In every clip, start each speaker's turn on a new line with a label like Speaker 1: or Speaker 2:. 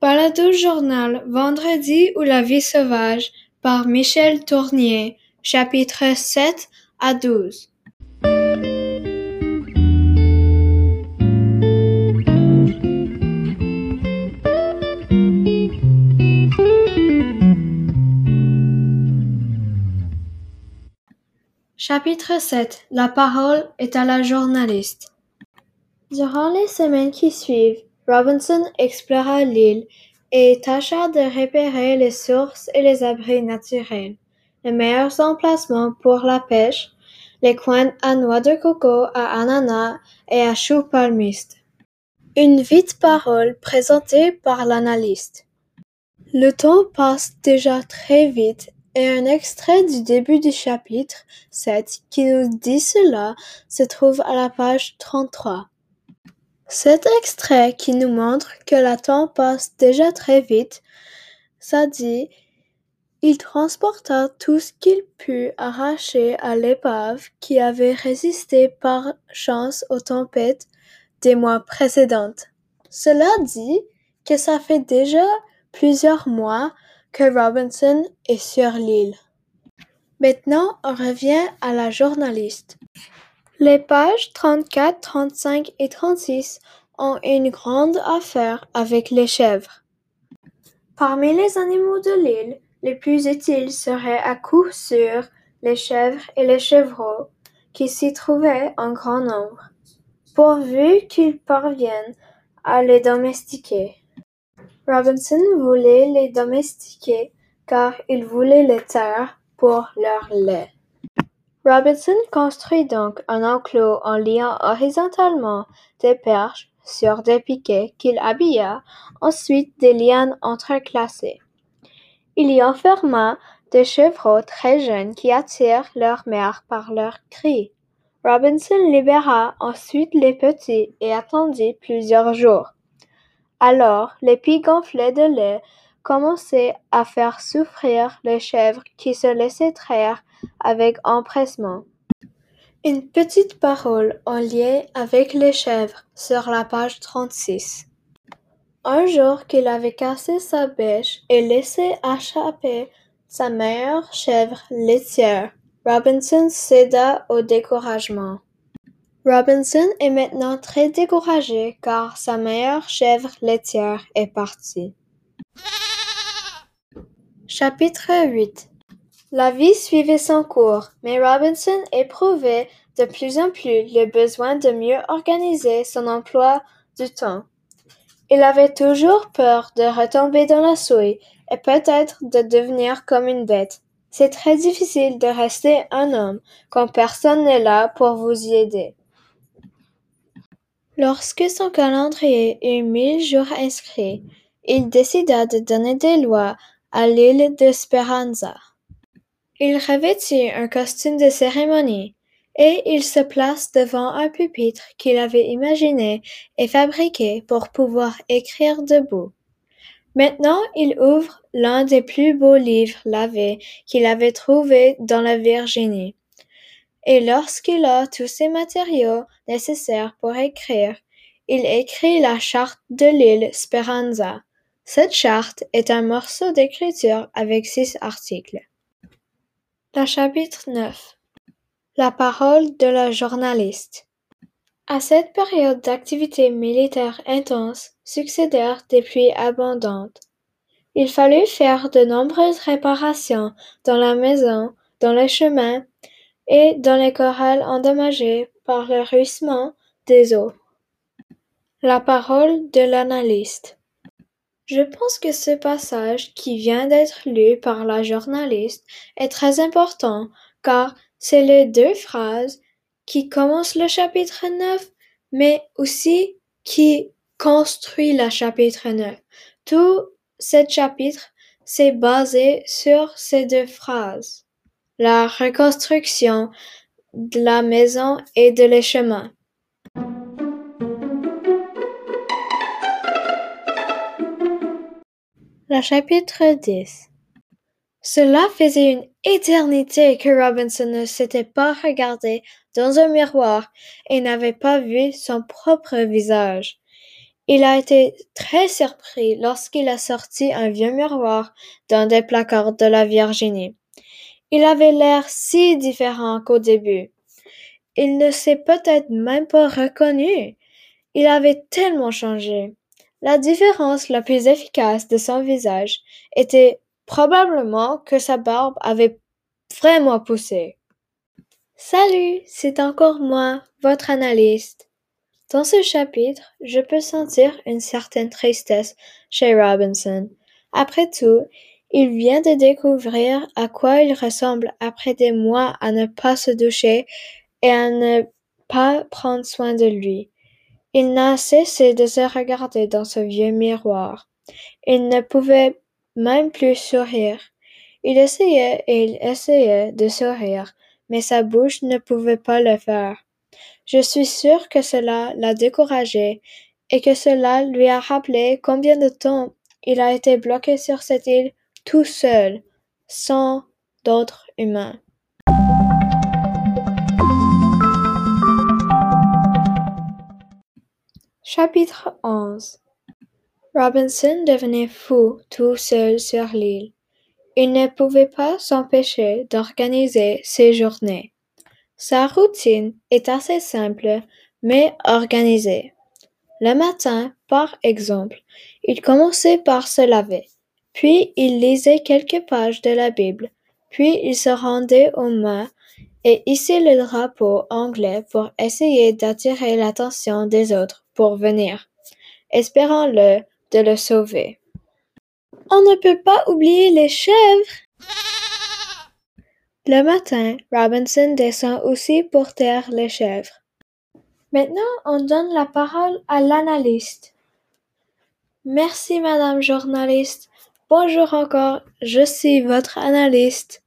Speaker 1: Balado journal Vendredi ou la vie sauvage par Michel Tournier Chapitres sept à douze. Chapitre 7 La parole est à la journaliste. Durant les semaines qui suivent, Robinson explora l'île et tâcha de repérer les sources et les abris naturels, les meilleurs emplacements pour la pêche, les coins à noix de coco, à ananas et à choux palmistes. Une vite parole présentée par l'analyste. Le temps passe déjà très vite et un extrait du début du chapitre 7 qui nous dit cela se trouve à la page 33. Cet extrait qui nous montre que le temps passe déjà très vite, ça dit il transporta tout ce qu'il put arracher à l'épave qui avait résisté par chance aux tempêtes des mois précédentes. Cela dit que ça fait déjà plusieurs mois que Robinson est sur l'île. Maintenant, on revient à la journaliste. Les pages 34, 35 et 36 ont une grande affaire avec les chèvres. Parmi les animaux de l'île, les plus utiles seraient à coup sûr les chèvres et les chevreaux, qui s'y trouvaient en grand nombre, pourvu qu'ils parviennent à les domestiquer. Robinson voulait les domestiquer car il voulait les taire pour leur lait. Robinson construit donc un enclos en liant horizontalement des perches sur des piquets qu'il habilla ensuite des lianes entrelacées. Il y enferma des chevreaux très jeunes qui attirent leur mère par leurs cris. Robinson libéra ensuite les petits et attendit plusieurs jours. Alors les pies gonflées de lait commençaient à faire souffrir les chèvres qui se laissaient traire avec empressement. Une petite parole en lien avec les chèvres sur la page 36. Un jour qu'il avait cassé sa bêche et laissé échapper sa meilleure chèvre laitière, Robinson céda au découragement. Robinson est maintenant très découragé car sa meilleure chèvre laitière est partie. Chapitre 8 La vie suivait son cours, mais Robinson éprouvait de plus en plus le besoin de mieux organiser son emploi du temps. Il avait toujours peur de retomber dans la souille et peut-être de devenir comme une bête. C'est très difficile de rester un homme quand personne n'est là pour vous y aider. Lorsque son calendrier eut mille jours inscrits, il décida de donner des lois à l'île d'Esperanza. Il revêtit un costume de cérémonie, et il se place devant un pupitre qu'il avait imaginé et fabriqué pour pouvoir écrire debout. Maintenant il ouvre l'un des plus beaux livres lavés qu'il avait trouvé dans la Virginie. Et lorsqu'il a tous ces matériaux nécessaires pour écrire, il écrit la charte de l'île Speranza. Cette charte est un morceau d'écriture avec six articles. Chapitre 9 La parole de la journaliste À cette période d'activité militaire intense succédèrent des pluies abondantes. Il fallut faire de nombreuses réparations dans la maison, dans les chemins et dans les corrals endommagés par le ruissellement des eaux. La parole de l'analyste. Je pense que ce passage qui vient d'être lu par la journaliste est très important car c'est les deux phrases qui commencent le chapitre 9 mais aussi qui construit le chapitre 9. Tout ce chapitre s'est basé sur ces deux phrases la reconstruction de la maison et de les chemins. Chapitre 10 Cela faisait une éternité que Robinson ne s'était pas regardé dans un miroir et n'avait pas vu son propre visage. Il a été très surpris lorsqu'il a sorti un vieux miroir d'un des placards de la Virginie. Il avait l'air si différent qu'au début. Il ne s'est peut-être même pas reconnu. Il avait tellement changé. La différence la plus efficace de son visage était probablement que sa barbe avait vraiment poussé. Salut, c'est encore moi, votre analyste. Dans ce chapitre, je peux sentir une certaine tristesse chez Robinson. Après tout, il vient de découvrir à quoi il ressemble après des mois à ne pas se doucher et à ne pas prendre soin de lui. Il n'a cessé de se regarder dans ce vieux miroir. Il ne pouvait même plus sourire. Il essayait et il essayait de sourire, mais sa bouche ne pouvait pas le faire. Je suis sûre que cela l'a découragé et que cela lui a rappelé combien de temps il a été bloqué sur cette île tout seul, sans d'autres humains. Chapitre 11 Robinson devenait fou tout seul sur l'île. Il ne pouvait pas s'empêcher d'organiser ses journées. Sa routine est assez simple, mais organisée. Le matin, par exemple, il commençait par se laver, puis il lisait quelques pages de la Bible, puis il se rendait au mât et hissait le drapeau anglais pour essayer d'attirer l'attention des autres pour venir, espérant-le de le sauver. On ne peut pas oublier les chèvres. Le matin, Robinson descend aussi pour taire les chèvres. Maintenant, on donne la parole à l'analyste. Merci, madame journaliste. Bonjour encore, je suis votre analyste.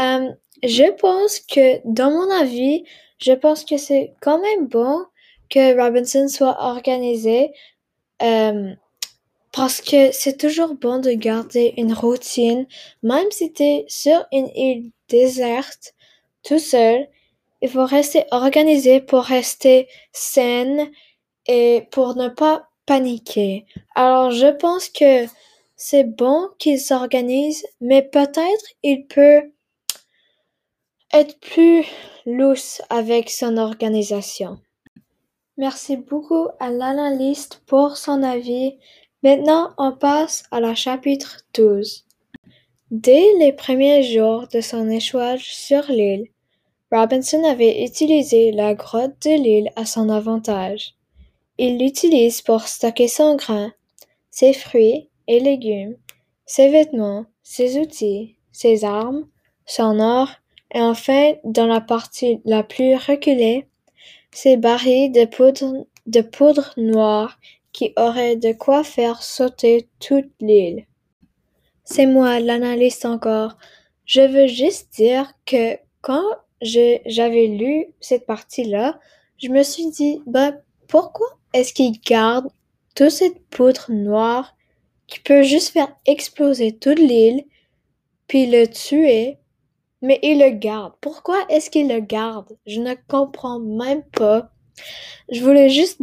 Speaker 1: Euh, je pense que, dans mon avis, je pense que c'est quand même bon que Robinson soit organisé euh, parce que c'est toujours bon de garder une routine, même si tu es sur une île déserte, tout seul. Il faut rester organisé pour rester saine et pour ne pas paniquer. Alors je pense que c'est bon qu'il s'organise, mais peut-être il peut être plus loose avec son organisation. Merci beaucoup à l'analyste pour son avis. Maintenant, on passe à la chapitre 12. Dès les premiers jours de son échouage sur l'île, Robinson avait utilisé la grotte de l'île à son avantage. Il l'utilise pour stocker son grain, ses fruits et légumes, ses vêtements, ses outils, ses armes, son or et enfin, dans la partie la plus reculée, ses barils de poudre, de poudre noire qui auraient de quoi faire sauter toute l'île. C'est moi l'analyste encore. Je veux juste dire que quand j'avais lu cette partie-là, je me suis dit, bah, pourquoi est-ce qu'il garde toute cette poudre noire qui peut juste faire exploser toute l'île, puis le tuer, mais il le garde. Pourquoi est-ce qu'il le garde? Je ne comprends même pas. Je voulais juste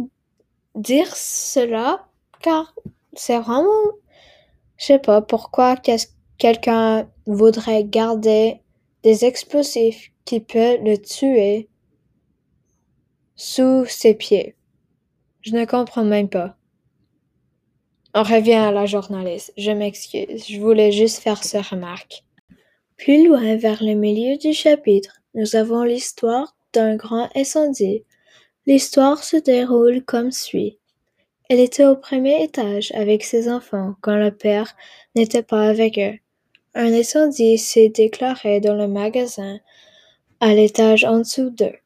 Speaker 1: dire cela car c'est vraiment je sais pas pourquoi quelqu'un voudrait garder des explosifs qui peuvent le tuer sous ses pieds. Je ne comprends même pas. On revient à la journaliste. Je m'excuse. Je voulais juste faire ce remarque. Plus loin vers le milieu du chapitre, nous avons l'histoire d'un grand incendie. L'histoire se déroule comme suit. Elle était au premier étage avec ses enfants quand le père n'était pas avec eux. Un incendie s'est déclaré dans le magasin à l'étage en dessous d'eux.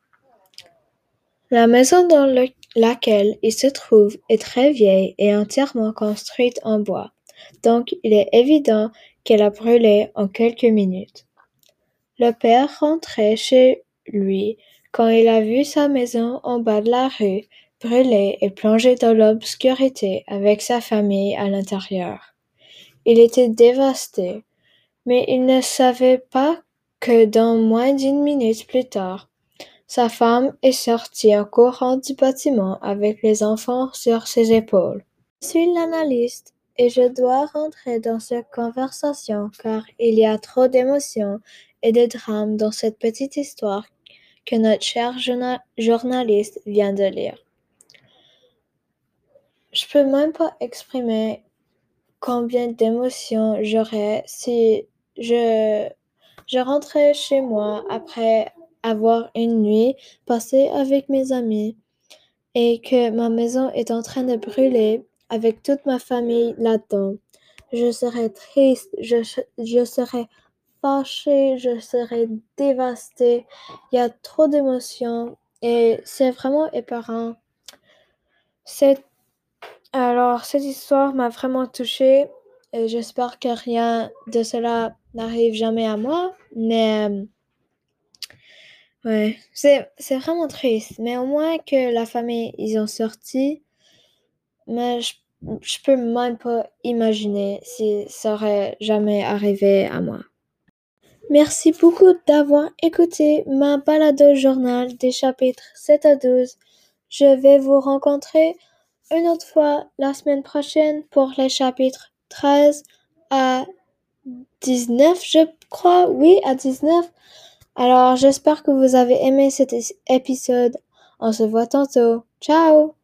Speaker 1: La maison dans laquelle il se trouve est très vieille et entièrement construite en bois, donc il est évident qu'elle a brûlé en quelques minutes. Le père rentrait chez lui quand il a vu sa maison en bas de la rue brûlé et plongé dans l'obscurité avec sa famille à l'intérieur. Il était dévasté, mais il ne savait pas que dans moins d'une minute plus tard, Sa femme est sortie en courant du bâtiment avec les enfants sur ses épaules. Je l'analyste et je dois rentrer dans cette conversation car il y a trop d'émotions et de drames dans cette petite histoire que notre cher journaliste vient de lire. Je peux même pas exprimer combien d'émotions j'aurais si je, je rentrais chez moi après avoir une nuit passée avec mes amis et que ma maison est en train de brûler avec toute ma famille là-dedans. Je serais triste, je, je serais fâchée, je serais dévastée. Il y a trop d'émotions et c'est vraiment épeurant. C'est alors cette histoire m'a vraiment touchée et j'espère que rien de cela n'arrive jamais à moi, mais ouais, c'est vraiment triste, mais au moins que la famille ils ont sorti, mais je, peux même pas imaginer si ça aurait jamais arrivé à moi. Merci beaucoup d'avoir écouté ma balado journal des chapitres 7 à 12. Je vais vous rencontrer une autre fois la semaine prochaine pour les chapitres 13 à 19, je crois. Oui, à 19. Alors, j'espère que vous avez aimé cet épisode. On se voit tantôt. Ciao